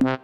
Bye.